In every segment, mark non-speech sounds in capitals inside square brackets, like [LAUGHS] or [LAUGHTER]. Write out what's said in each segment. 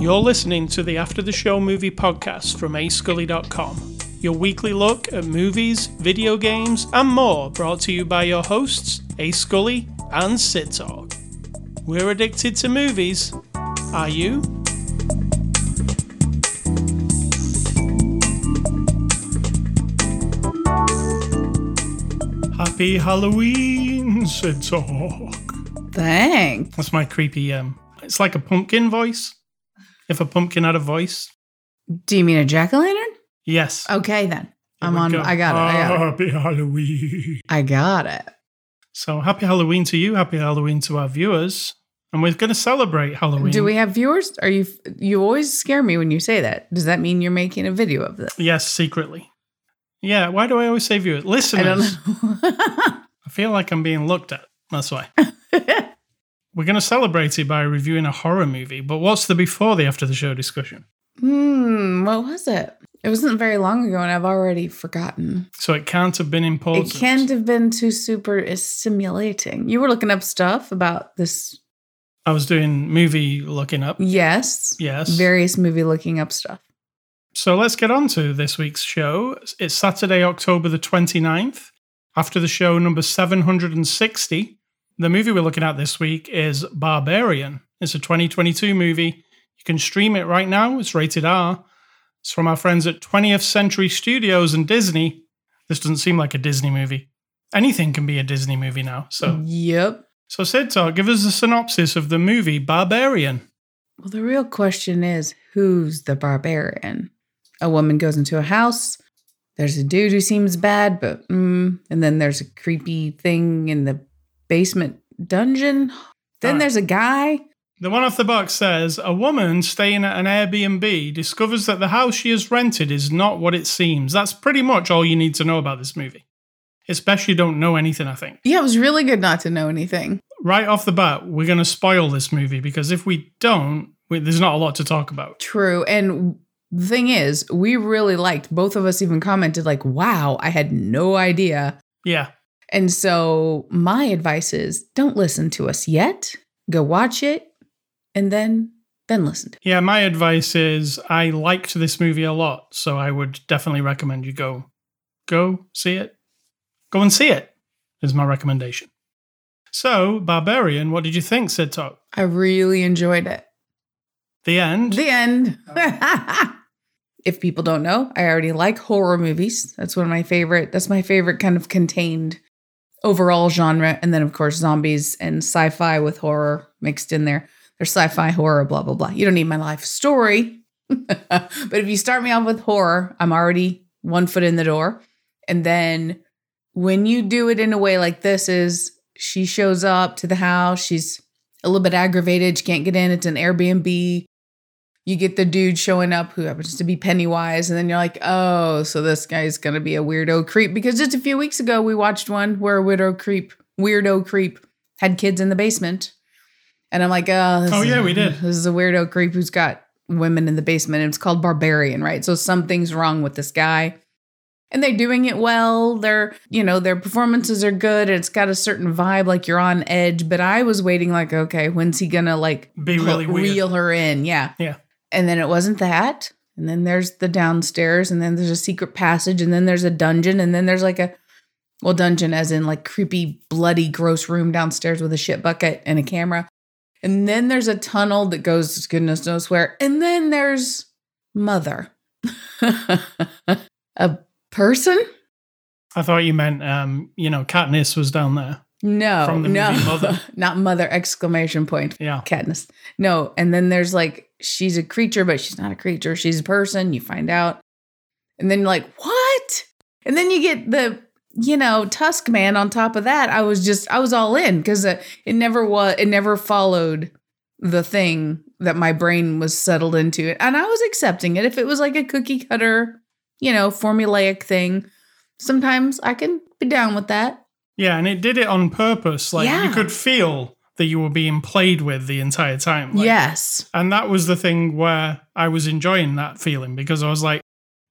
You're listening to the After the Show movie podcast from ascully.com. Your weekly look at movies, video games, and more brought to you by your hosts, A Scully and Sid Talk. We're addicted to movies. Are you? Happy Halloween, Sid Talk. Thanks. That's my creepy um it's like a pumpkin voice. If a pumpkin had a voice. Do you mean a jack o' lantern? Yes. Okay, then. I'm on. go. I got it. I got it. Happy Halloween. I got it. So happy Halloween to you, happy Halloween to our viewers. And we're gonna celebrate Halloween. Do we have viewers? Are you? You always scare me when you say that. Does that mean you're making a video of this? Yes, secretly. Yeah, why do I always say viewers? I Listeners. don't know. [LAUGHS] I feel like I'm being looked at. That's why. [LAUGHS] We're going to celebrate it by reviewing a horror movie, but what's the before the after the show discussion? hmm. What was it? It wasn't very long ago, and I've already forgotten. So it can't have been important. It can't have been too super stimulating. You were looking up stuff about this. I was doing movie looking up. Yes. Yes. Various movie looking up stuff. So let's get on to this week's show. It's Saturday, October the 29th. After the show number 760, the movie we're looking at this week is Barbarian. It's a 2022 movie. You can stream it right now. It's rated R. It's from our friends at 20th Century Studios and Disney. This doesn't seem like a Disney movie. Anything can be a Disney movie now. So, Yep. so Sid Talk, give us a synopsis of the movie Barbarian. Well, the real question is who's the barbarian? A woman goes into a house. There's a dude who seems bad, but mm, and then there's a creepy thing in the basement dungeon. Then there's a guy. The one off the box says A woman staying at an Airbnb discovers that the house she has rented is not what it seems. That's pretty much all you need to know about this movie. Especially don't know anything, I think. Yeah, it was really good not to know anything. Right off the bat, we're going to spoil this movie because if we don't, we, there's not a lot to talk about. True. And the thing is, we really liked, both of us even commented, like, wow, I had no idea. Yeah. And so my advice is don't listen to us yet. Go watch it and then then listen to it. Yeah, my advice is I liked this movie a lot, so I would definitely recommend you go go see it. Go and see it is my recommendation. So, Barbarian, what did you think, Sid Talk? I really enjoyed it. The end. The end. Oh. [LAUGHS] if people don't know, I already like horror movies. That's one of my favorite. That's my favorite kind of contained overall genre. And then, of course, zombies and sci fi with horror mixed in there. There's sci fi horror, blah, blah, blah. You don't need my life story. [LAUGHS] but if you start me off with horror, I'm already one foot in the door. And then when you do it in a way like this is she shows up to the house, she's a little bit aggravated, she can't get in, it's an Airbnb you get the dude showing up who happens to be Pennywise, and then you're like, oh, so this guy's gonna be a weirdo creep. Because just a few weeks ago, we watched one where a widow creep, weirdo creep, had kids in the basement, and I'm like, oh, this Oh, yeah, a- we did. This is a weirdo creep who's got women in the basement. And it's called Barbarian, right? So something's wrong with this guy. And they're doing it well. They're, you know, their performances are good. And it's got a certain vibe, like you're on edge. But I was waiting, like, okay, when's he gonna like Be really weird. reel her in? Yeah. Yeah. And then it wasn't that. And then there's the downstairs, and then there's a secret passage, and then there's a dungeon, and then there's like a well, dungeon as in like creepy, bloody, gross room downstairs with a shit bucket and a camera. And then there's a tunnel that goes goodness knows where. And then there's mother. [LAUGHS] a person? I thought you meant, um, you know, Katniss was down there. No, no, Mother. [LAUGHS] not mother! Exclamation point. Yeah. Katniss. No, and then there's like she's a creature, but she's not a creature. She's a person. You find out, and then you're like, what? And then you get the you know Tusk Man on top of that. I was just I was all in because uh, it never was it never followed the thing that my brain was settled into, it, and I was accepting it. If it was like a cookie cutter, you know, formulaic thing, sometimes I can be down with that. Yeah, and it did it on purpose. Like you could feel that you were being played with the entire time. Like, yes. And that was the thing where I was enjoying that feeling because I was like,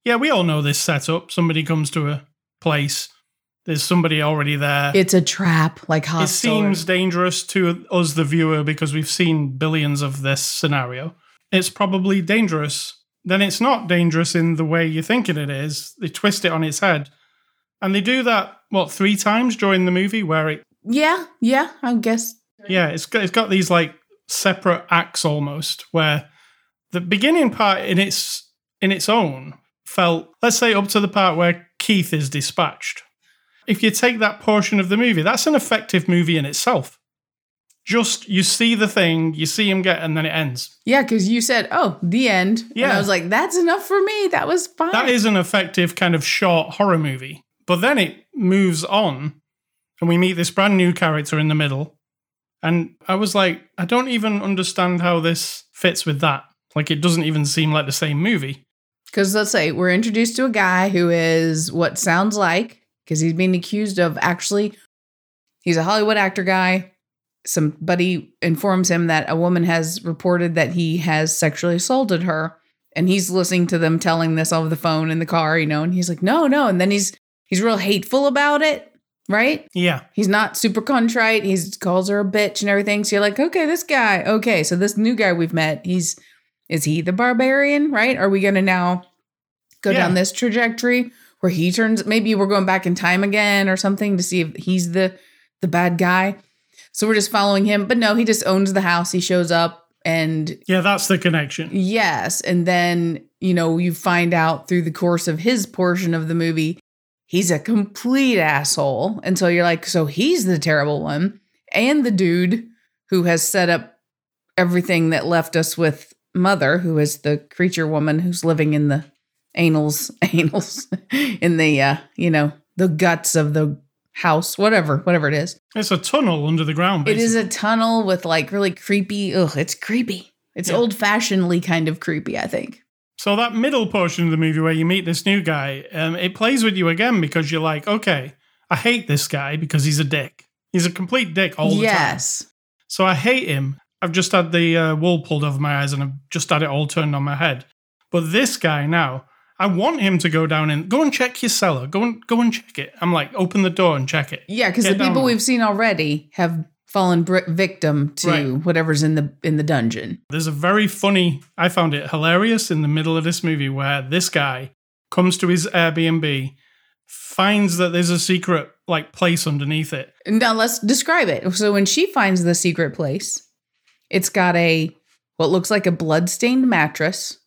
yeah, we all know this setup. Somebody comes to a place, there's somebody already there. It's a trap, like it seems dangerous to us, the viewer, because we've seen billions of this scenario. It's probably dangerous. Then it's not dangerous in the way you're thinking it is. They twist it on its head. And they do that, what, three times during the movie where it, yeah, yeah, I guess. yeah, it's got, it's got these like separate acts almost where the beginning part in its, in its own felt, let's say up to the part where Keith is dispatched. If you take that portion of the movie, that's an effective movie in itself. Just you see the thing, you see him get, and then it ends. Yeah, because you said, "Oh, the end." and Yeah. I was like, "That's enough for me. That was fine." That is an effective kind of short horror movie. But then it moves on, and we meet this brand new character in the middle. And I was like, I don't even understand how this fits with that. Like, it doesn't even seem like the same movie. Because let's say we're introduced to a guy who is what sounds like, because he's being accused of actually, he's a Hollywood actor guy. Somebody informs him that a woman has reported that he has sexually assaulted her. And he's listening to them telling this over the phone in the car, you know, and he's like, no, no. And then he's he's real hateful about it, right? Yeah. He's not super contrite. He calls her a bitch and everything. So you're like, okay, this guy, okay. So this new guy we've met, he's is he the barbarian, right? Are we gonna now go Yeah. down this trajectory where he turns maybe we're going back in time again or something to see if he's the the bad guy. So we're just following him. But no, he just owns the house. He shows up and Yeah, that's the connection. Yes. And then, you know, you find out through the course of his portion of the movie, he's a complete asshole. And so you're like, so he's the terrible one. And the dude who has set up everything that left us with Mother, who is the creature woman who's living in the anals, [LAUGHS] anals, in the, uh, you know, the guts of the house, whatever, whatever it is. It's a tunnel under the ground. It is a tunnel with like really creepy. Ugh, it's creepy. It's Yeah. old fashionedly kind of creepy, I think. So that middle portion of the movie where you meet this new guy, um, it plays with you again because you're like, okay, I hate this guy because he's a dick. He's a complete dick all the time. yes. So I hate him. I've just had the uh, wool pulled over my eyes and I've just had it all turned on my head. But this guy now, I want him to go down and go and check your cellar. Go and go and check it. I'm like, open the door and check it. Yeah, because the people there. we've seen already have fallen victim to Right. whatever's in the in the dungeon. There's a very funny. I found it hilarious in the middle of this movie where this guy comes to his Airbnb, finds that there's a secret like place underneath it. Now let's describe it. So when she finds the secret place, it's got a what looks like a bloodstained mattress,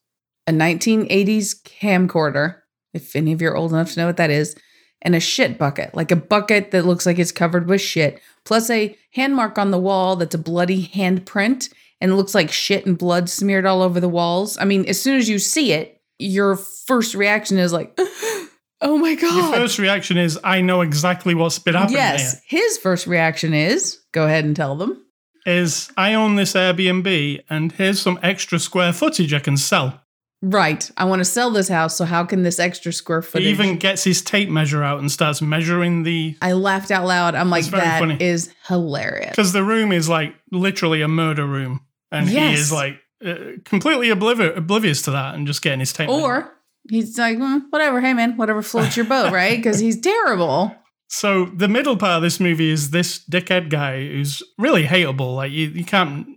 a 1980s camcorder, if any of you are old enough to know what that is, and a shit bucket, like a bucket that looks like it's covered with shit, plus a hand mark on the wall that's a bloody handprint and it looks like shit and blood smeared all over the walls. I mean, as soon as you see it, your first reaction is like, [GASPS] "Oh my god!" Your first reaction is, I know exactly what's been happening yes, his first reaction is go ahead and tell them. Is I own this Airbnb and here's some extra square footage I can sell. Right. I want to sell this house. So how can this extra square foot? He even gets his tape measure out and starts measuring the I laughed out loud. I'm like, It's very that is funny. hilarious. because the room is like literally a murder room, and he Yes. is like uh, completely oblivious oblivious to that and just getting his tape. measure. Or he's like, "Mm, whatever. Hey man, whatever floats your boat, [LAUGHS] right? Because he's terrible. so the middle part of this movie is this dickhead guy who's really hateable. Like you, you can't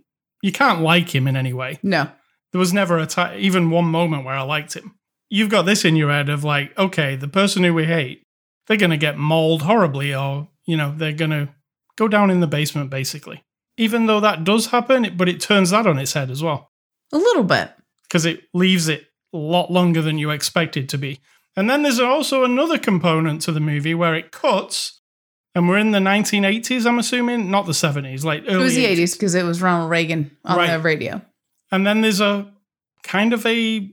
you can't like him in any way. No. There was never a ti even one moment where I liked him. You've got this in your head of like, okay, the person who we hate, they're gonna get mauled horribly, or you know, they're gonna go down in the basement, basically. Even though that does happen, but it turns that on its head as well A little bit. because it leaves it a lot longer than you expect it to be. And then there's also another component to the movie where it cuts, and we're in the 1980s, I'm assuming, not the 70s, like early It was the 80s because it was Ronald Reagan on Right. the radio. And then there's a kind of a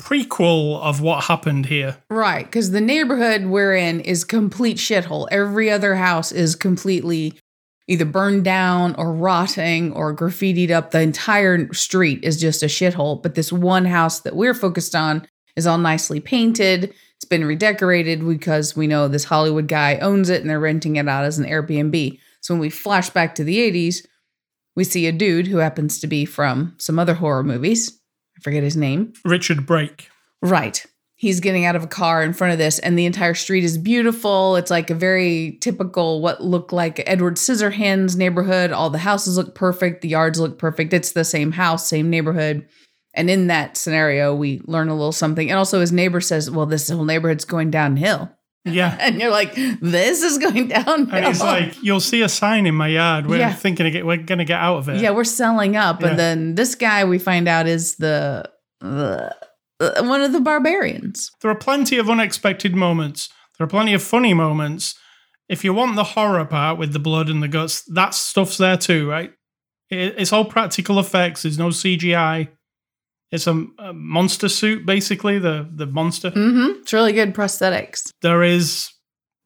prequel of what happened here. Right. Because the neighborhood we're in is complete shithole. Every other house is completely either burned down or rotting or graffitied up. The entire street is just a shithole. But this one house that we're focused on is all nicely painted. It's been redecorated because we know this Hollywood guy owns it and they're renting it out as an Airbnb. So when we flash back to the 80s, we see a dude who happens to be from some other horror movies. I forget his name. Richard Brake. Right. he's getting out of a car in front of this and the entire street is beautiful it's like a very typical what looked like edward scissorhands neighborhood all the houses look perfect the yards look perfect it's the same house same neighborhood and in that scenario we learn a little something and also his neighbor says well this whole neighborhood's going downhill Yeah. [LAUGHS] and you're like this is going down. And he's like, you'll see a sign in my yard. We're Yeah. thinking get, we're going to get out of it. yeah we're selling up Yeah. and then this guy we find out is the, the uh, one of the barbarians There are plenty of unexpected moments. There are plenty of funny moments. If you want the horror part with the blood and the guts, that stuff's there too, right? It, it's all practical effects. There's no CGI. It's a, a monster suit, basically the the monster. mm-hmm. it's really good prosthetics There is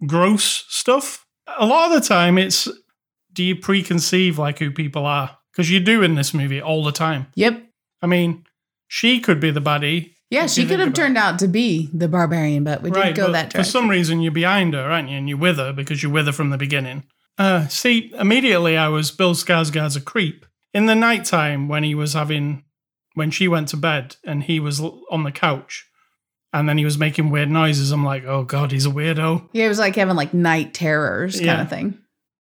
gross stuff. A lot of the time, it's do you preconceive like who people are? Because you do in this movie all the time. yep I mean, she could be the baddie. Yeah, she could have turned out to be the barbarian, but we didn't go that For some reason, you're behind her, aren't you? And you're with her because you're with her from the beginning. Uh, see, immediately I was Bill Skarsgård's a creep. In the nighttime when he was having, when she went to bed and he was on the couch and then he was making weird noises, I'm like, oh God, he's a weirdo. yeah, it was like having like night terrors kind Yeah. of thing.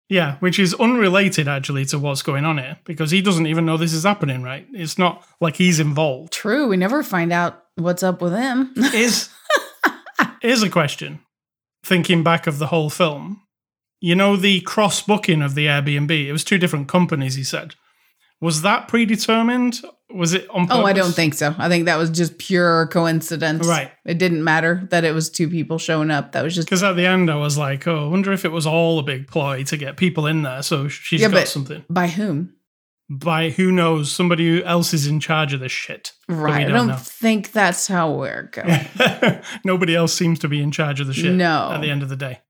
Yeah, which is unrelated actually to what's going on here because he doesn't even know this is happening, right? It's not like he's involved. True, we never find out what's up with him. [LAUGHS] is is a question thinking back of the whole film you know the cross booking of the airbnb it was two different companies he said was that predetermined was it on purpose oh, I don't think so. I think that was just pure coincidence. Right. It didn't matter that it was two people showing up. That was just because at the end i was like oh i wonder if it was all a big ploy to get people in there so she's Yeah, got but- something by whom? by who knows somebody who else is in charge of this shit Right. I don't don't know. think that's how we're going. [LAUGHS] Nobody else seems to be in charge of the shit No. at the end of the day.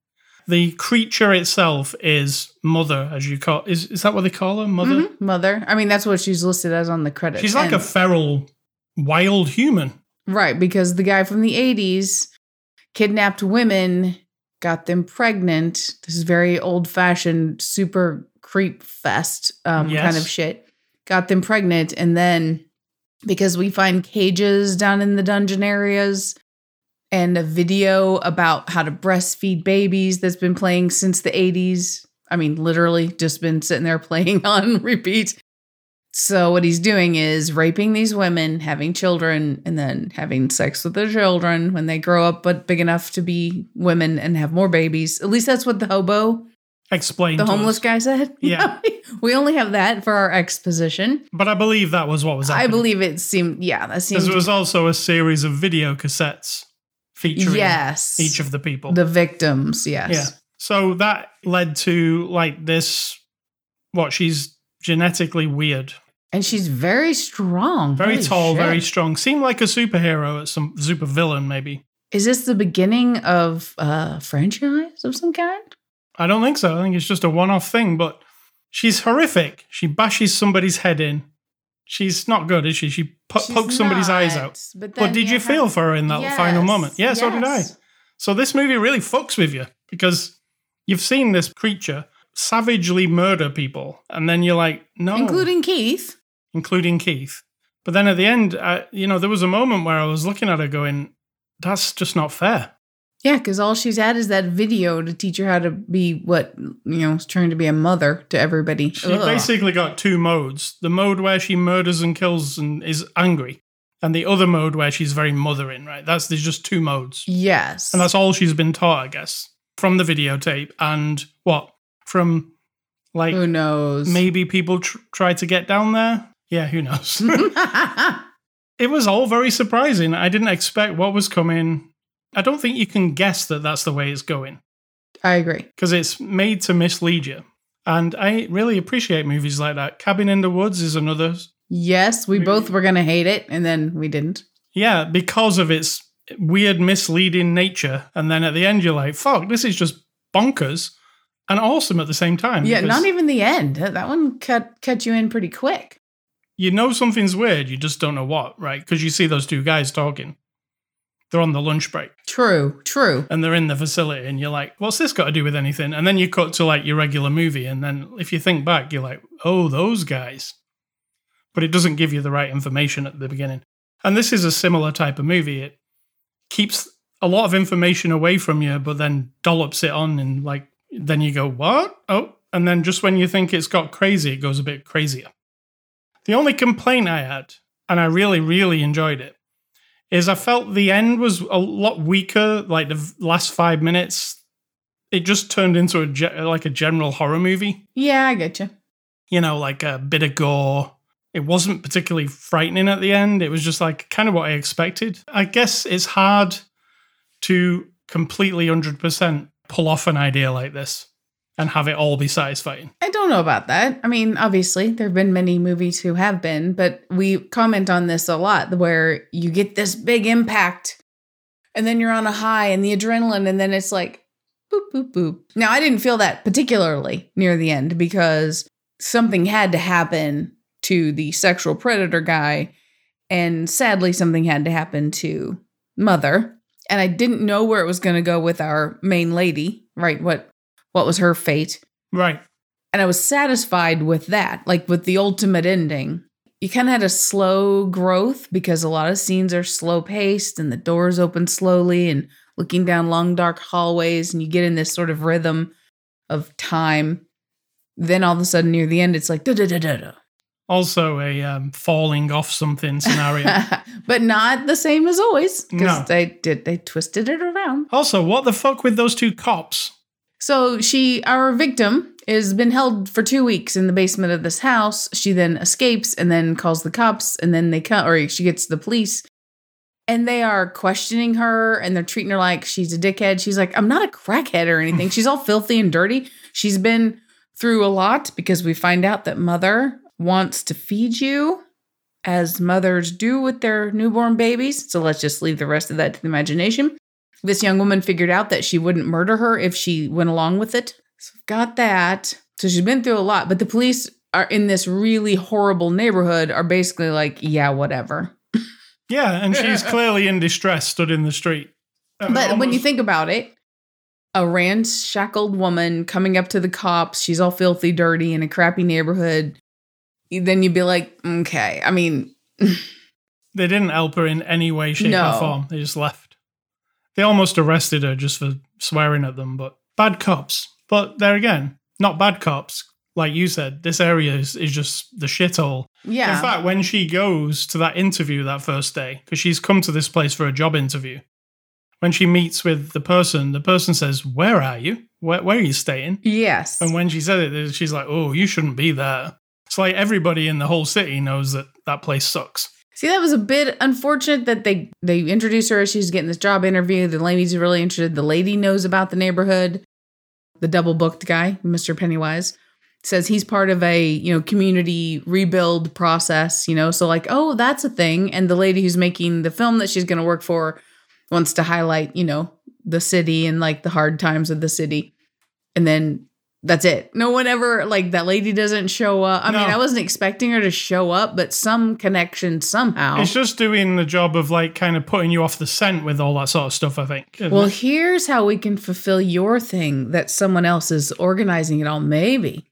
The creature itself is mother, as you call is is that what they call her? Mother? Mhm, Mother. I mean, that's what she's listed as on the credits. She's like a feral wild human. Right, because the guy from the 80s kidnapped women, got them pregnant. This is very old fashioned, super creep fest um, Yes. kind of shit. Got them pregnant. And then because we find cages down in the dungeon areas and a video about how to breastfeed babies that's been playing since the 80s. I mean, literally just been sitting there [LAUGHS] playing on repeat. So what he's doing is raping these women, having children, and then having sex with their children when they grow up, but big enough to be women and have more babies. At least that's what the hobo, Explained the homeless us. guy said. [LAUGHS] Yeah. we only have that for our exposition. But I believe that was what was happening. I believe it seemed, yeah, that seemed. Because it was also a series of video cassettes featuring yes. each of the people. the victims. Yes. Yeah. So that led to like this what she's genetically weird. And she's very strong. Very Holy tall, shit. very strong. Seemed like a superhero, some super villain maybe. Is this the beginning of a franchise of some kind? I don't think so. I think it's just a one-off thing, but she's horrific. She bashes somebody's head in. She's not good, is she? She po- pokes somebody's eyes out. But, But did you feel for her in that final moment? Yeah, so did I. So this movie really fucks with you because you've seen this creature savagely murder people, and then you're like, no, Including Keith. including Keith. But then at the end, I, you know, there was a moment where I was looking at her going, that's just not fair. Yeah, because all she's had is that video to teach her how to be what, you know, trying to be a mother to everybody. She Ugh. basically got two modes the mode where she murders and kills and is angry, and the other mode where she's very mothering, right? That's there's just two modes. Yes. And that's all she's been taught, I guess, from the videotape and what? From like Who knows? maybe people tr- try to get down there. Yeah, who knows? [LAUGHS] [LAUGHS] it was all very surprising. I didn't expect what was coming. I don't think you can guess that that's the way it's going I agree. because it's made to mislead you. And I really appreciate movies like that. Cabin in the Woods is another. Yes, we Maybe- both were going to hate it, and then we didn't. Yeah, because of its weird, misleading nature. And then at the end, you're like, fuck, this is just bonkers and awesome at the same time. Yeah, not even the end. That that one cut cut you in pretty quick. You know something's weird, you just don't know what, right? Because you see those two guys talking. They're on the lunch break. True, true. and they're in the facility and you're like what's this got to do with anything and then you cut to like your regular movie and then if you think back you're like oh those guys but it doesn't give you the right information at the beginning and this is a similar type of movie it keeps a lot of information away from you, but then dollops it on, and like then you go, what? Oh, and then just when you think it's got crazy, it goes a bit crazier. The only complaint I had, and I really, really enjoyed it, is I felt the end was a lot weaker. Like the last five minutes, it just turned into a ge- like a general horror movie. Yeah, I get you. You know, like a bit of gore. It wasn't particularly frightening at the end. It was just like kind of what I expected. I guess it's hard to completely 100% pull off an idea like this and have it all be satisfying. I don't know about that. I mean, obviously, there have been many movies who have been, but we comment on this a lot where you get this big impact and then you're on a high and the adrenaline, and then it's like boop, boop, boop. Now, I didn't feel that particularly near the end because something had to happen to the sexual predator guy. And sadly, something had to happen to Mother. And I didn't know where it was going to go with our main lady, right? What what was her fate? Right. And I was satisfied with that, like with the ultimate ending. You kind of had a slow growth because a lot of scenes are slow paced and the doors open slowly and looking down long, dark hallways, and you get in this sort of rhythm of time. Then all of a sudden, near the end, it's like da da da da da. Also, a um, falling off something scenario. [LAUGHS] but not the same as always because No. they did they twisted it around. also, what the fuck with those two cops? So she, our victim, has been held for two weeks in the basement of this house. She then escapes and then calls the cops, and then they come, or she gets the police, and they are questioning her and they're treating her like she's a dickhead. She's like, I'm not a crackhead or anything. she's all filthy and dirty. She's been through a lot because we find out that mother wants to feed you as mothers do with their newborn babies. So let's just leave the rest of that to the imagination. This young woman figured out that she wouldn't murder her if she went along with it. So got that. So she's been through a lot, but the police are in this really horrible neighborhood are basically like, yeah, whatever. Yeah, and she's [LAUGHS] clearly in distress, stood in the street. Uh, But when you think about it, a ramshackled woman coming up to the cops, she's all filthy, dirty in a crappy neighborhood. Then you'd be like, okay. I mean, [LAUGHS] they didn't help her in any way, shape, No. or form. They just left. They almost arrested her just for swearing at them, but bad cops. But there again, not bad cops. Like you said, this area is, is just the shithole. yeah. In fact, when she goes to that interview that first day, because she's come to this place for a job interview, when she meets with the person, the person says, Where are you? Where, where are you staying? yes. And when she said it, she's like, Oh, you shouldn't be there. It's like everybody in the whole city knows that that place sucks. See, that was a bit unfortunate that they they introduce her as she's getting this job interview. The lady's really interested. The lady knows about the neighborhood. The double booked guy, Mr. Pennywise, says he's part of a you know community rebuild process. You know, so like, oh, that's a thing. And the lady who's making the film that she's going to work for wants to highlight you know the city and like the hard times of the city. And then that's it. No one ever like that lady doesn't show up. I No. mean, I wasn't expecting her to show up, but some connection somehow. It's just doing the job of like kind of putting you off the scent with all that sort of stuff, I think. Well, it? here's how we can fulfill your thing that someone else is organizing it all. Maybe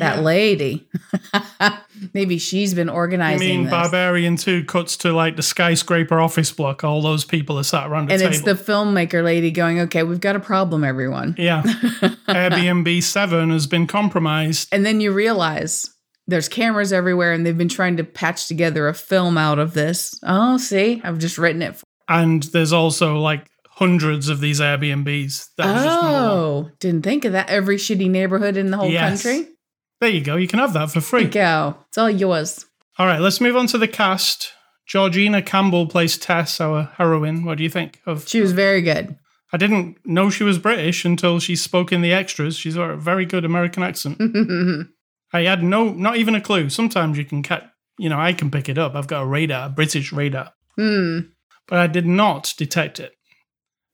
that Yeah. lady. [LAUGHS] Maybe she's been organizing. I mean, this. Barbarian 2 cuts to like the skyscraper office block. All those people are sat around and it's the filmmaker lady going, okay, we've got a problem, everyone. yeah. [LAUGHS] Airbnb 7 has been compromised. And then you realize there's cameras everywhere and they've been trying to patch together a film out of this. Oh, see, I've just written it. For- And there's also like hundreds of these Airbnbs. That oh, didn't think of that. Every shitty neighborhood in the whole Yes. country. There you go. You can have that for free. There you go. It's all yours. All right, let's move on to the cast. Georgina Campbell plays Tess, our heroine. What do you think of? She was very good. I didn't know she was British until she spoke in the extras. She's got a very good American accent. [LAUGHS] I had no, not even a clue. Sometimes you can catch, you know, I can pick it up. I've got a radar, a British radar, hmm. but I did not detect it.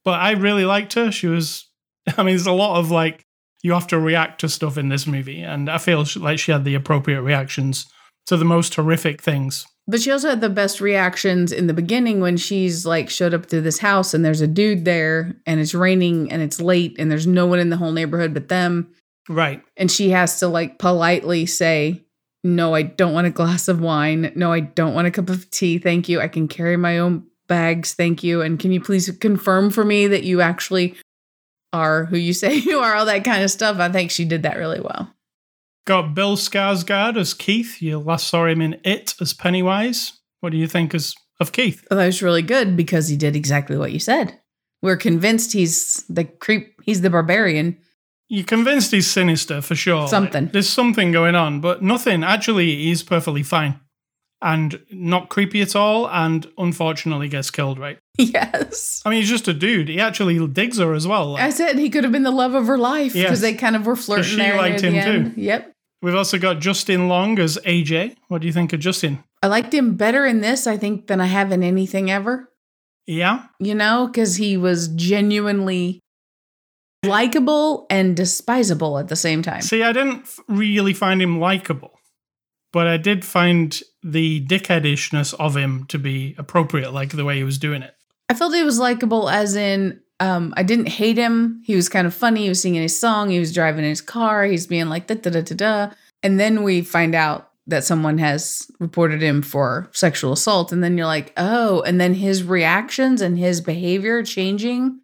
But I really liked her. She was, [LAUGHS] I mean, there's a lot of like you have to react to stuff in this movie, and I feel like she had the appropriate reactions to the most horrific things. But she also had the best reactions in the beginning when she's like showed up to this house and there's a dude there and it's raining and it's late and there's no one in the whole neighborhood but them. Right. And she has to like politely say, No, I don't want a glass of wine. No, I don't want a cup of tea. Thank you. I can carry my own bags. Thank you. And can you please confirm for me that you actually are who you say [LAUGHS] you are, all that kind of stuff. I think she did that really well. Got Bill Skarsgård as Keith. You last saw him in It as Pennywise. What do you think as, of Keith? Well, that was really good because he did exactly what you said. We're convinced he's the creep, he's the barbarian. You're convinced he's sinister for sure. Something. There's something going on, but nothing. Actually, he's perfectly fine and not creepy at all, and unfortunately gets killed, right? [LAUGHS] Yes. I mean, he's just a dude. He actually digs her as well. I said he could have been the love of her life because Yes. they kind of were flirting she there. liked near the him end. Yep. We've also got Justin Long as AJ. What do you think of Justin? I liked him better in this, I think, than I have in anything ever. Yeah, You know, because he was genuinely likable and despisable at the same time. See, I didn't really find him likable, but I did find the dickheadishness of him to be appropriate, like the way he was doing it. I felt he was likable as in um I didn't hate him. He was kind of funny. He was singing his song. He was driving his car. He's being like da da da da da. And then we find out that someone has reported him for sexual assault. And then you're like, oh, and then his reactions and his behavior changing.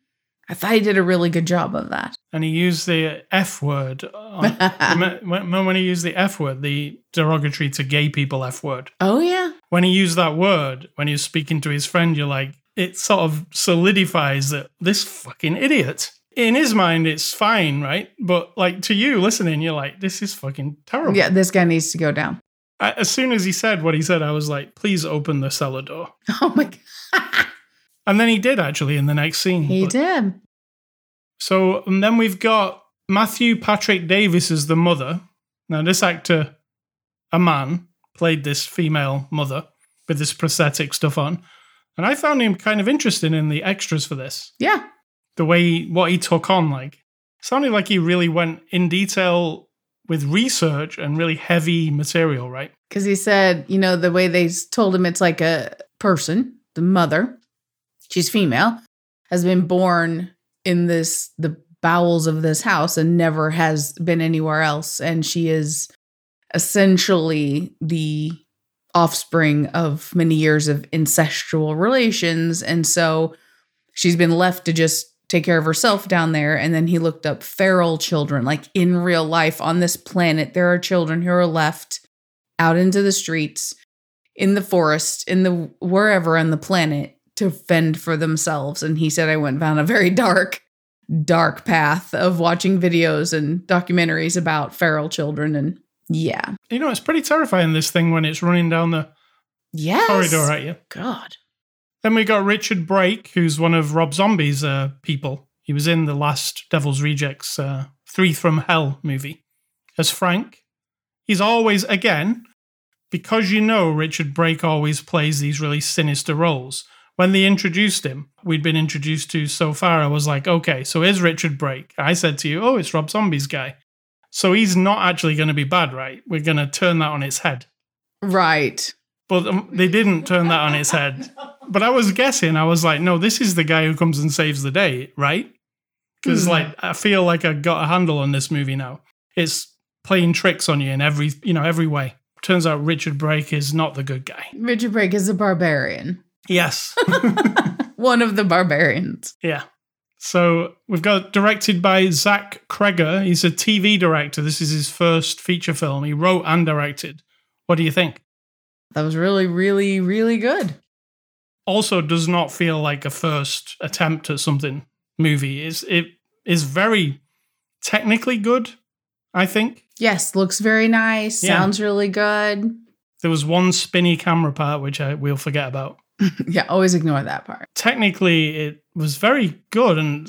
I thought he did a really good job of that. And he used the F word. on- [LAUGHS] when he used the F word, the derogatory to gay people F word? oh yeah. When he used that word, when he was speaking to his friend, you're like, it sort of solidifies that this fucking idiot. In his mind, it's fine, right? But like to you listening, you're like, this is fucking terrible. Yeah, this guy needs to go down. I, as soon as he said what he said, I was like, please open the cellar door. [LAUGHS] Oh my god. And then he did actually in the next scene. He did. So and then we've got Matthew Patrick Davis as the mother. Now, this actor, a man, played this female mother with this prosthetic stuff on. And I found him kind of interesting in the extras for this. Yeah. The way he, what he took on, like, sounded like he really went in detail with research and really heavy material, right? Because he said, you know, the way they told him it's like a person, the mother, she's female, has been born in this, the bowels of this house and never has been anywhere else. And she is essentially the offspring of many years of incestual relations. And so she's been left to just take care of herself down there. And then he looked up feral children, like in real life on this planet, there are children who are left out into the streets, in the forest, in the wherever on the planet to fend for themselves. And he said, I went down a very dark, dark path of watching videos and documentaries about feral children. And yeah. You know, it's pretty terrifying, this thing, when it's running down the Yes. corridor at you. God. Then we got Richard Brake, who's one of Rob Zombie's uh, people. He was in the last Devil's Rejects uh, Three from Hell movie as Frank. He's always, again, because you know Richard Brake always plays these really sinister roles. When they introduced him, we'd been introduced to so far, I was like, okay, so here's Richard Brake. I said to you, oh, it's Rob Zombie's guy. So he's not actually going to be bad, right? We're going to turn that on its head. Right. But um, they didn't turn that on its head. But I was guessing. I was like, no, this is the guy who comes and saves the day, right? Because Hmm. like I feel like I got a handle on this movie now. It's playing tricks on you in every you know every way. Turns out Richard Brake is not the good guy. Richard Brake is a barbarian. Yes, [LAUGHS] [LAUGHS] One of the barbarians. yeah. So we've got directed by Zach Cregger. He's a TV director. This is his first feature film. He wrote and directed. What do you think? That was really, really, really good. also does not feel like a first attempt at something movie. Is it is very technically good, I think. Yes, looks very nice. Yeah. Sounds really good. There was one spinny camera part which I we'll forget about. [LAUGHS] yeah, always ignore that part. Technically it was very good and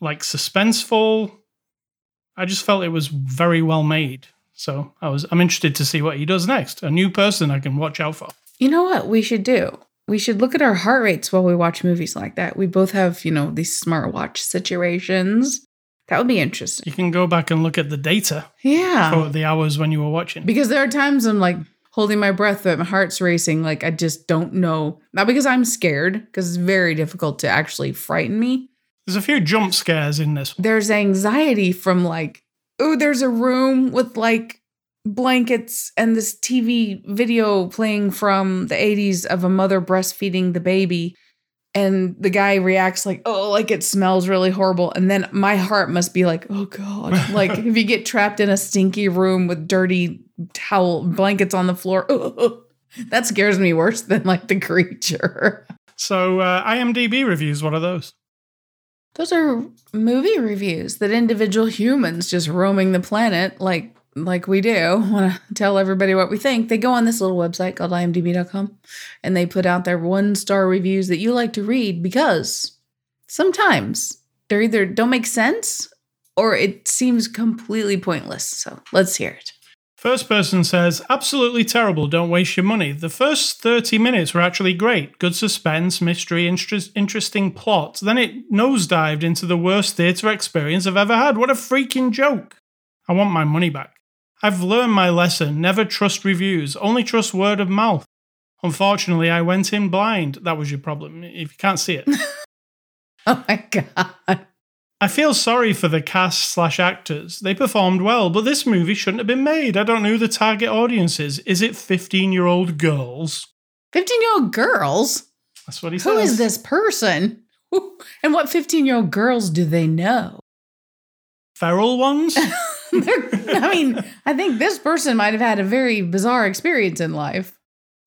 like suspenseful. I just felt it was very well made. So I was I'm interested to see what he does next. A new person I can watch out for. You know what we should do? We should look at our heart rates while we watch movies like that. We both have, you know, these smartwatch situations. That would be interesting. You can go back and look at the data Yeah. for the hours when you were watching. Because there are times I'm like holding my breath, but my heart's racing. Like I just don't know. Not because I'm scared, because it's very difficult to actually frighten me. There's a few jump scares in this. There's anxiety from like, oh, there's a room with like blankets and this TV video playing from the 80s of a mother breastfeeding the baby. And the guy reacts like, oh, like it smells really horrible. And then my heart must be like, oh God. [LAUGHS] Like if you get trapped in a stinky room with dirty towel blankets on the floor, [LAUGHS] that scares me worse than like the creature. So uh, IMDb reviews, what are those? Those are movie reviews that individual humans just roaming the planet like like we do [LAUGHS] want to tell everybody what we think. They go on this little website called imdb.com and they put out their one star reviews that you like to read because sometimes they're either don't make sense or it seems completely pointless. So let's hear it. First person says, absolutely terrible, don't waste your money. The first 30 minutes were actually great. Good suspense, mystery, interest, interesting plot. Then it nosedived into the worst theatre experience I've ever had. What a freaking joke. I want my money back. I've learned my lesson. Never trust reviews, only trust word of mouth. Unfortunately, I went in blind. That was your problem, if you can't see it. [LAUGHS] oh my God. I feel sorry for the cast slash actors. They performed well, but this movie shouldn't have been made. I don't know who the target audience is. Is it 15 year old girls? 15 year old girls? That's what he says. Who is this person? And what 15 year old girls do they know? Feral ones? [LAUGHS] [LAUGHS] I mean, I think this person might have had a very bizarre experience in life.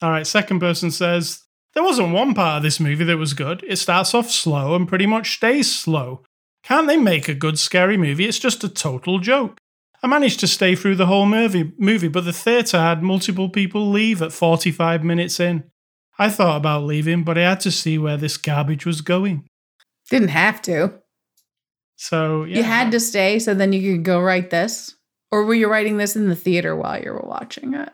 All right, second person says, There wasn't one part of this movie that was good. It starts off slow and pretty much stays slow. Can't they make a good scary movie? It's just a total joke. I managed to stay through the whole movie, movie, but the theatre had multiple people leave at 45 minutes in. I thought about leaving, but I had to see where this garbage was going. Didn't have to. So yeah. you had to stay, so then you could go write this, or were you writing this in the theater while you were watching it?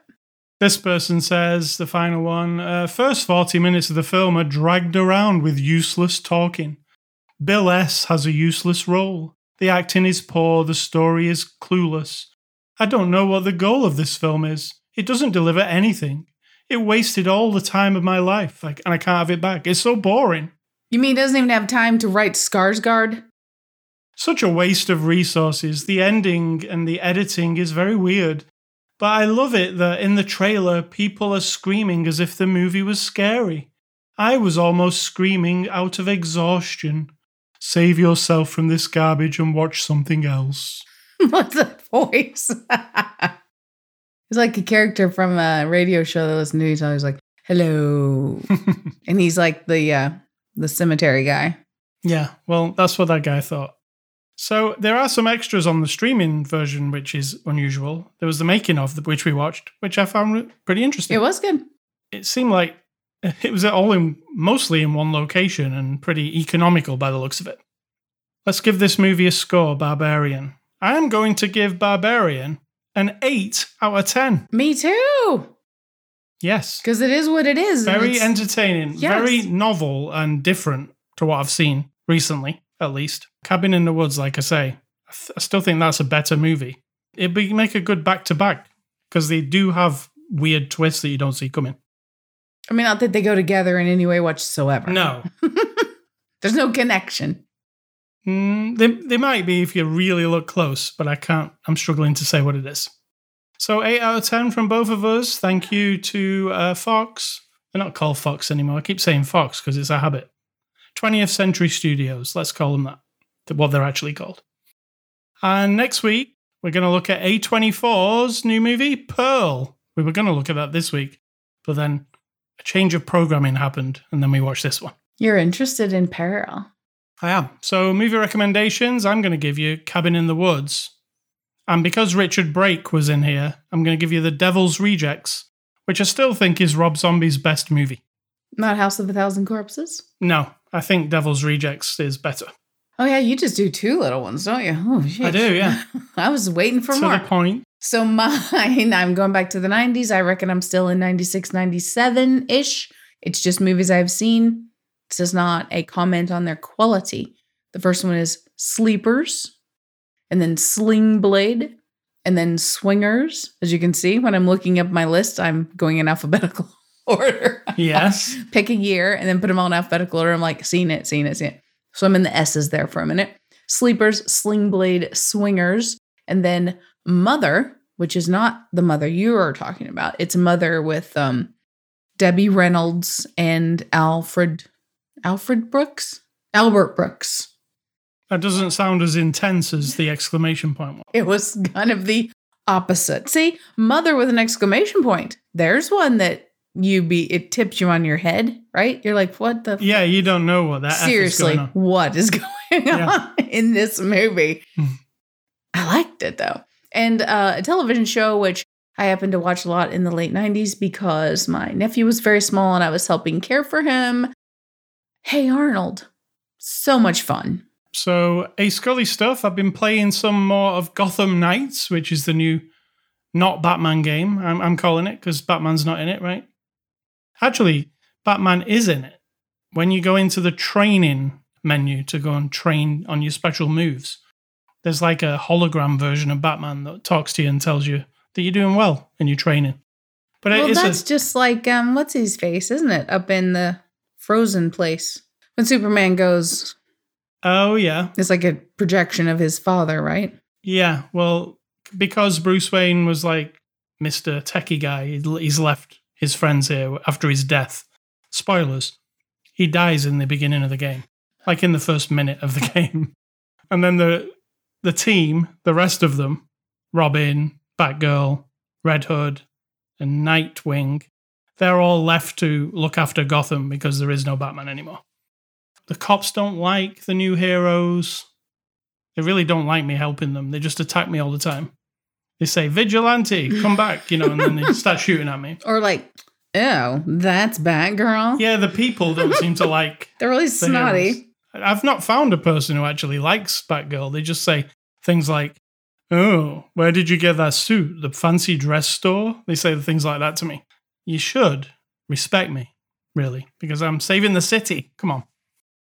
This person says the final one: uh, first forty minutes of the film are dragged around with useless talking. Bill S. has a useless role. The acting is poor, the story is clueless. I don't know what the goal of this film is. It doesn't deliver anything. It wasted all the time of my life, like, and I can't have it back. It's so boring. You mean it doesn't even have time to write Skarsgård? Such a waste of resources. The ending and the editing is very weird. But I love it that in the trailer, people are screaming as if the movie was scary. I was almost screaming out of exhaustion. Save yourself from this garbage and watch something else. [LAUGHS] What's that voice? [LAUGHS] it's like a character from a radio show that listens to each other. He's like, hello. [LAUGHS] and he's like the uh, the cemetery guy. Yeah, well, that's what that guy thought. So there are some extras on the streaming version, which is unusual. There was the making of, which we watched, which I found pretty interesting. It was good. It seemed like [LAUGHS] it was all in mostly in one location and pretty economical by the looks of it. Let's give this movie a score, Barbarian. I am going to give Barbarian an 8 out of 10. Me too. Yes. Because it is what it is. Very entertaining, yes. very novel and different to what I've seen recently, at least. Cabin in the Woods, like I say, I, th- I still think that's a better movie. It'd be, make a good back to back because they do have weird twists that you don't see coming. I mean, not that they go together in any way whatsoever. No. [LAUGHS] There's no connection. Mm, they, they might be if you really look close, but I can't. I'm struggling to say what it is. So, 8 out of 10 from both of us. Thank you to uh, Fox. They're not called Fox anymore. I keep saying Fox because it's a habit. 20th Century Studios, let's call them that. What they're actually called. And next week, we're going to look at A24's new movie, Pearl. We were going to look at that this week, but then a change of programming happened, and then we watched this one. You're interested in Pearl. I am. So, movie recommendations, I'm going to give you Cabin in the Woods. And because Richard Brake was in here, I'm going to give you The Devil's Rejects, which I still think is Rob Zombie's best movie. Not House of a Thousand Corpses? No, I think Devil's Rejects is better. Oh, yeah, you just do two little ones, don't you? Oh, I do, yeah. [LAUGHS] I was waiting for to more. To the point. So mine, [LAUGHS] I'm going back to the 90s. I reckon I'm still in 96, 97 ish. It's just movies I've seen. This is not a comment on their quality. The first one is Sleepers, and then Sling Blade, and then Swingers. As you can see, when I'm looking up my list, I'm going in alphabetical [LAUGHS] [LAUGHS] order. Yes. Pick a year and then put them all in alphabetical order. I'm like, seen it, seen it, seen it. So I'm in the S's there for a minute. Sleepers, Sling Blade, Swingers, and then Mother, which is not the mother you are talking about. It's Mother with um, Debbie Reynolds and Alfred Alfred Brooks? Albert Brooks. That doesn't sound as intense as the exclamation point one. It was kind of the opposite. See, mother with an exclamation point. There's one that you be it tips you on your head, right? You're like, what the Yeah, you don't know what that is seriously going on. what is [LAUGHS] going Yeah. on in this movie? Hmm. I liked it though. And uh, a television show which I happened to watch a lot in the late 90s because my nephew was very small and I was helping care for him. Hey Arnold. So much fun. So, a Scully stuff. I've been playing some more of Gotham Knights, which is the new not Batman game. I'm, I'm calling it because Batman's not in it, right? Actually, Batman is in it. When you go into the training menu to go and train on your special moves, there's like a hologram version of Batman that talks to you and tells you that you're doing well in your training. But Well, it's that's a, just like um, what's his face, isn't it? Up in the frozen place. When Superman goes, oh yeah, it's like a projection of his father, right? Yeah, well, because Bruce Wayne was like Mr. Techie guy, he's left his friends here after his death. Spoilers. He dies in the beginning of the game, like in the first minute of the [LAUGHS] game. And then the the team, the rest of them, Robin, Batgirl, Red Hood, and Nightwing, they're all left to look after Gotham because there is no Batman anymore. The cops don't like the new heroes. They really don't like me helping them. They just attack me all the time. They say, Vigilante, come back, you know, and then they start shooting at me. Or like, oh, that's Batgirl. Yeah, the people don't seem to like [LAUGHS] They're really the snotty. heroes. I've not found a person who actually likes Batgirl. They just say things like, Oh, where did you get that suit? The fancy dress store? They say things like that to me. You should respect me, really, because I'm saving the city. Come on.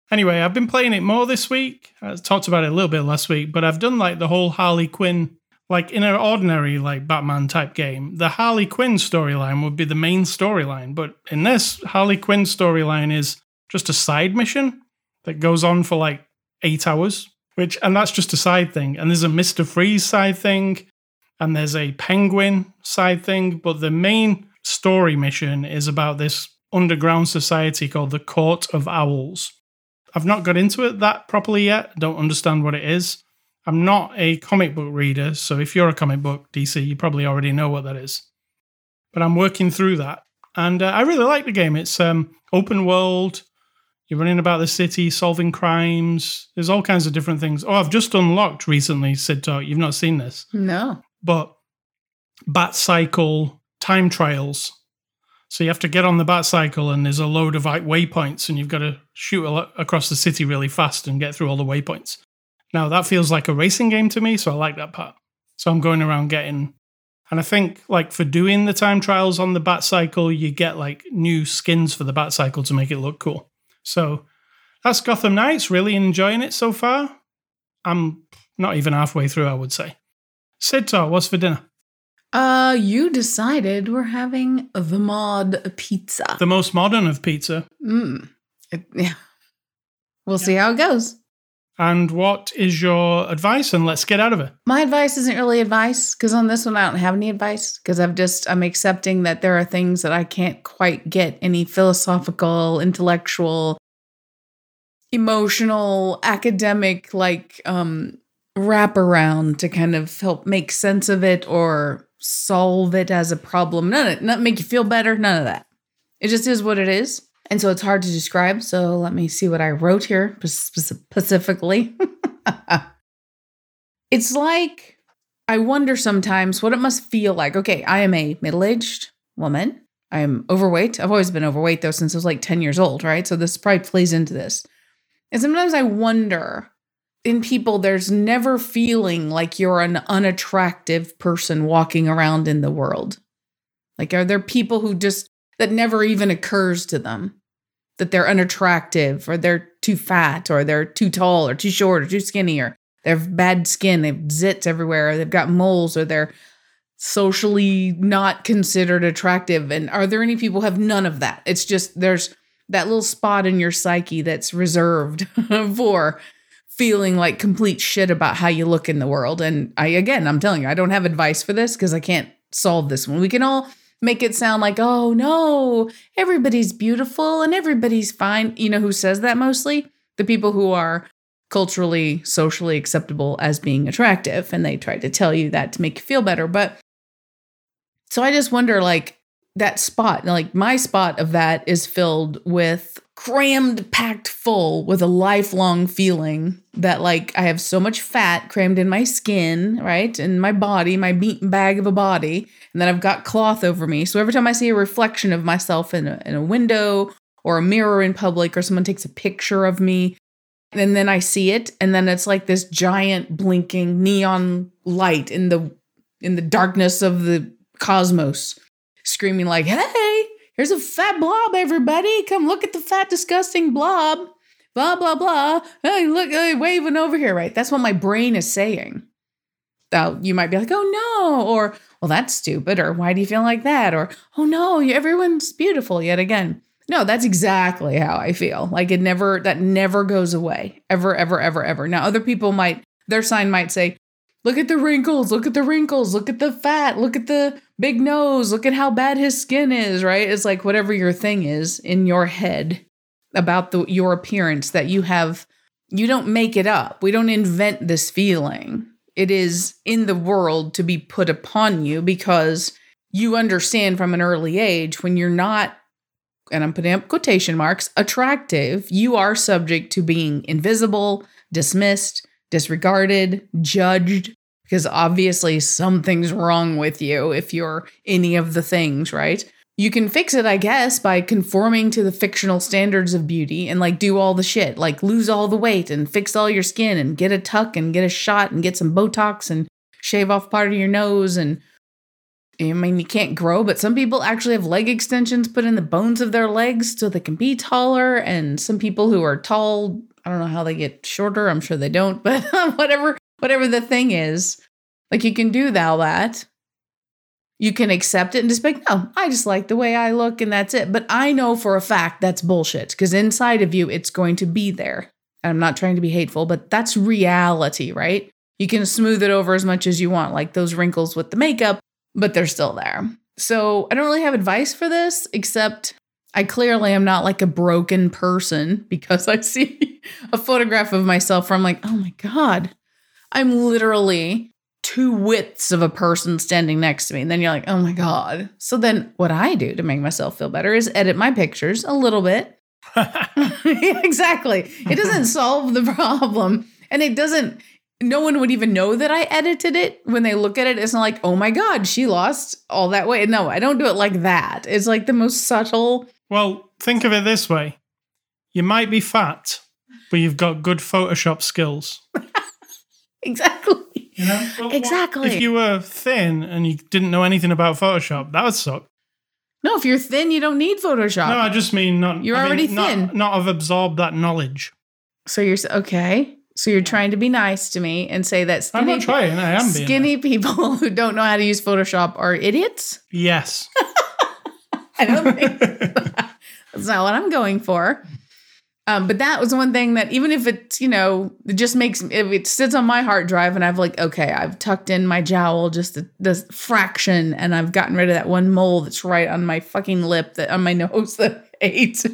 Anyway, I've been playing it more this week. I talked about it a little bit last week, but I've done like the whole Harley Quinn, like in an ordinary like Batman type game. The Harley Quinn storyline would be the main storyline, but in this, Harley Quinn storyline is just a side mission that goes on for like eight hours, which and that's just a side thing. And there's a Mister Freeze side thing, and there's a Penguin side thing, but the main story mission is about this underground society called the Court of Owls. I've not got into it that properly yet. Don't understand what it is. I'm not a comic book reader, so if you're a comic book DC, you probably already know what that is. But I'm working through that, and uh, I really like the game. It's um, open world. You're running about the city, solving crimes. There's all kinds of different things. Oh, I've just unlocked recently, Sid Talk. You've not seen this, No. but Bat Cycle time trials. So you have to get on the Bat Cycle, and there's a load of like waypoints, and you've got to shoot across the city really fast and get through all the waypoints. Now that feels like a racing game to me, so I like that part. So I'm going around getting, and I think like for doing the time trials on the Bat Cycle, you get like new skins for the Bat Cycle to make it look cool. So that's Gotham Knights. Really enjoying it so far. I'm not even halfway through, I would say. Sid Talk, what's for dinner? Uh, you decided we're having the mod pizza. The most modern of pizza. Mm. It- yeah. We'll see how it goes. And what is your advice? And let's get out of it. My advice isn't really advice because on this one I don't have any advice because I've just I'm accepting that there are things that I can't quite get any philosophical, intellectual, emotional, academic like um wrap around to kind of help make sense of it or solve it as a problem. None of it, not make you feel better, none of that. It just is what it is. And so it's hard to describe. So let me see what I wrote here specifically. [LAUGHS] it's like I wonder sometimes what it must feel like. Okay, I am a middle aged woman. I am overweight. I've always been overweight though since I was like 10 years old, right? So this probably plays into this. And sometimes I wonder in people, there's never feeling like you're an unattractive person walking around in the world. Like, are there people who just, that never even occurs to them that they're unattractive or they're too fat or they're too tall or too short or too skinny or they have bad skin, they have zits everywhere, or they've got moles or they're socially not considered attractive. And are there any people have none of that? It's just there's that little spot in your psyche that's reserved [LAUGHS] for feeling like complete shit about how you look in the world. And I again, I'm telling you, I don't have advice for this because I can't solve this one. We can all make it sound like, oh no, everybody's beautiful and everybody's fine. You know who says that mostly? The people who are culturally, socially acceptable as being attractive. And they try to tell you that to make you feel better. But so I just wonder like that spot, like my spot of that is filled with crammed, packed full with a lifelong feeling that like I have so much fat crammed in my skin, right? In my body, my meat bag of a body, and then I've got cloth over me. So every time I see a reflection of myself in a, in a window or a mirror in public or someone takes a picture of me, and then I see it, and then it's like this giant blinking neon light in the in the darkness of the cosmos, screaming like, "Hey, here's a fat blob, everybody! Come look at the fat, disgusting blob!" Blah blah blah. Hey, look, hey, waving over here, right? That's what my brain is saying. Now you might be like, "Oh no," or "Well, that's stupid," or "Why do you feel like that?" or "Oh no, everyone's beautiful yet again." No, that's exactly how I feel. Like it never, that never goes away. Ever, ever, ever, ever. Now, other people might, their sign might say, look at the wrinkles, look at the wrinkles, look at the fat, look at the big nose, look at how bad his skin is, right? It's like whatever your thing is in your head about the, your appearance that you have, you don't make it up. We don't invent this feeling. It is in the world to be put upon you because you understand from an early age when you're not and I'm putting up quotation marks, attractive, you are subject to being invisible, dismissed, disregarded, judged, because obviously something's wrong with you if you're any of the things, right? You can fix it, I guess, by conforming to the fictional standards of beauty and like do all the shit, like lose all the weight and fix all your skin and get a tuck and get a shot and get some Botox and shave off part of your nose and I mean, you can't grow, but some people actually have leg extensions put in the bones of their legs so they can be taller. And some people who are tall, I don't know how they get shorter. I'm sure they don't, [LAUGHS] but um, whatever, whatever the thing is, like you can do all that. You can accept it and just be like, no, I just like the way I look and that's it. But I know for a fact that's bullshit because inside of you, it's going to be there. And I'm not trying to be hateful, but that's reality, right? You can smooth it over as much as you want, like those wrinkles with the makeup but they're still there. So I don't really have advice for this, except I clearly am not like a broken person [LAUGHS] because I see a photograph of myself where I'm like, oh my God, I'm literally two widths of a person standing next to me. And then you're like, oh my God. So then what I do to make myself feel better is edit my pictures a little bit. [LAUGHS] [LAUGHS] exactly. It doesn't [LAUGHS] solve the problem. And it doesn't, no one would even know that I edited it when they look at it. It's not like, oh my God, she lost all that weight. No, I don't do it like that. It's like the most subtle. Well, think of it this way you might be fat, but you've got good Photoshop skills. Exactly. You know? Well, exactly. If you were thin and you didn't know anything about Photoshop, that would suck. No, if you're thin, you don't need Photoshop. No, I just mean not. You're I already not, thin. Not have absorbed that knowledge. So you're okay. So you're trying to be nice to me and say that I'm not trying. I am being. skinny people [LAUGHS] who don't know how to use Photoshop are idiots. Yes. [LAUGHS] I don't think [LAUGHS] that's not what I'm going for. Um, but that was one thing that even if it's you know it just makes if it sits on my hard drive and I've like okay I've tucked in my jowl just the, fraction and I've gotten rid of that one mole that's right on my fucking lip that on my [LAUGHS] nose that I hate.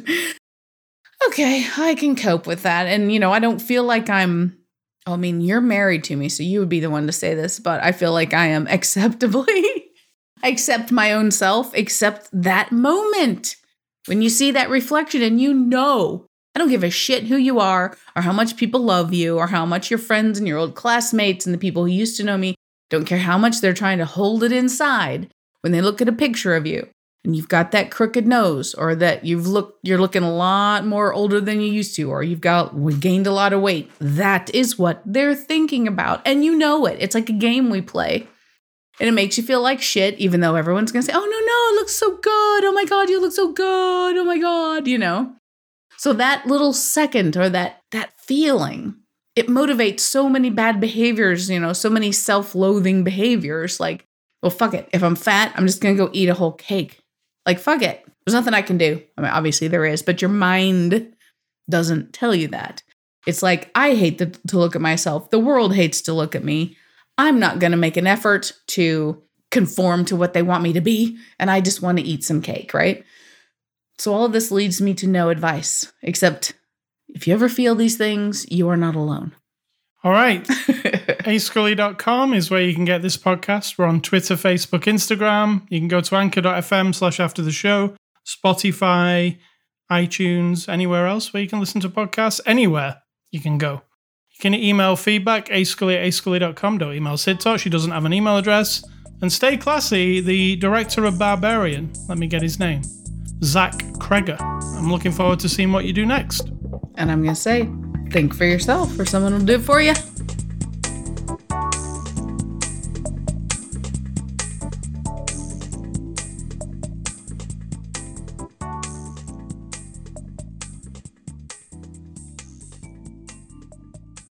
okay, I can cope with that, and you know I don't feel like I'm. I mean, you're married to me, so you would be the one to say this, but I feel like I am [LAUGHS] acceptably. I accept my own self, accept that moment. When you see that reflection and you know, I don't give a shit who you are or how much people love you or how much your friends and your old classmates and the people who used to know me don't care how much they're trying to hold it inside when they look at a picture of you and you've got that crooked nose or that you've looked you're looking a lot more older than you used to or you've got we gained a lot of weight. That is what they're thinking about and you know it. It's like a game we play and it makes you feel like shit, even though everyone's gonna say, oh no, no, it looks so good. Oh my God, you look so good. Oh my God, you know? So that little second or that that feeling, it motivates so many bad behaviors, you know, so many self-loathing behaviors. Like, well, fuck it. If I'm fat, I'm just gonna go eat a whole cake. Like, fuck it. There's nothing I can do. I mean, obviously there is, but your mind doesn't tell you that. It's like, I hate to, to look at myself. The world hates to look at me. I'm not going to make an effort to conform to what they want me to be and I just want to eat some cake, right? So all of this leads me to no advice except if you ever feel these things, you are not alone. All right. [LAUGHS] ascully.com is where you can get this podcast. We're on Twitter, Facebook, Instagram. You can go to anchor.fm slash after the show, Spotify, iTunes, anywhere else where you can listen to podcasts. Anywhere you can go. You can email feedback, ascully at ascully.com. Don't email Sid Talk. She doesn't have an email address. And stay classy, the director of Barbarian, let me get his name, Zach Cregger. I'm looking forward to seeing what you do next. And I'm going to say, think for yourself or someone will do it for you.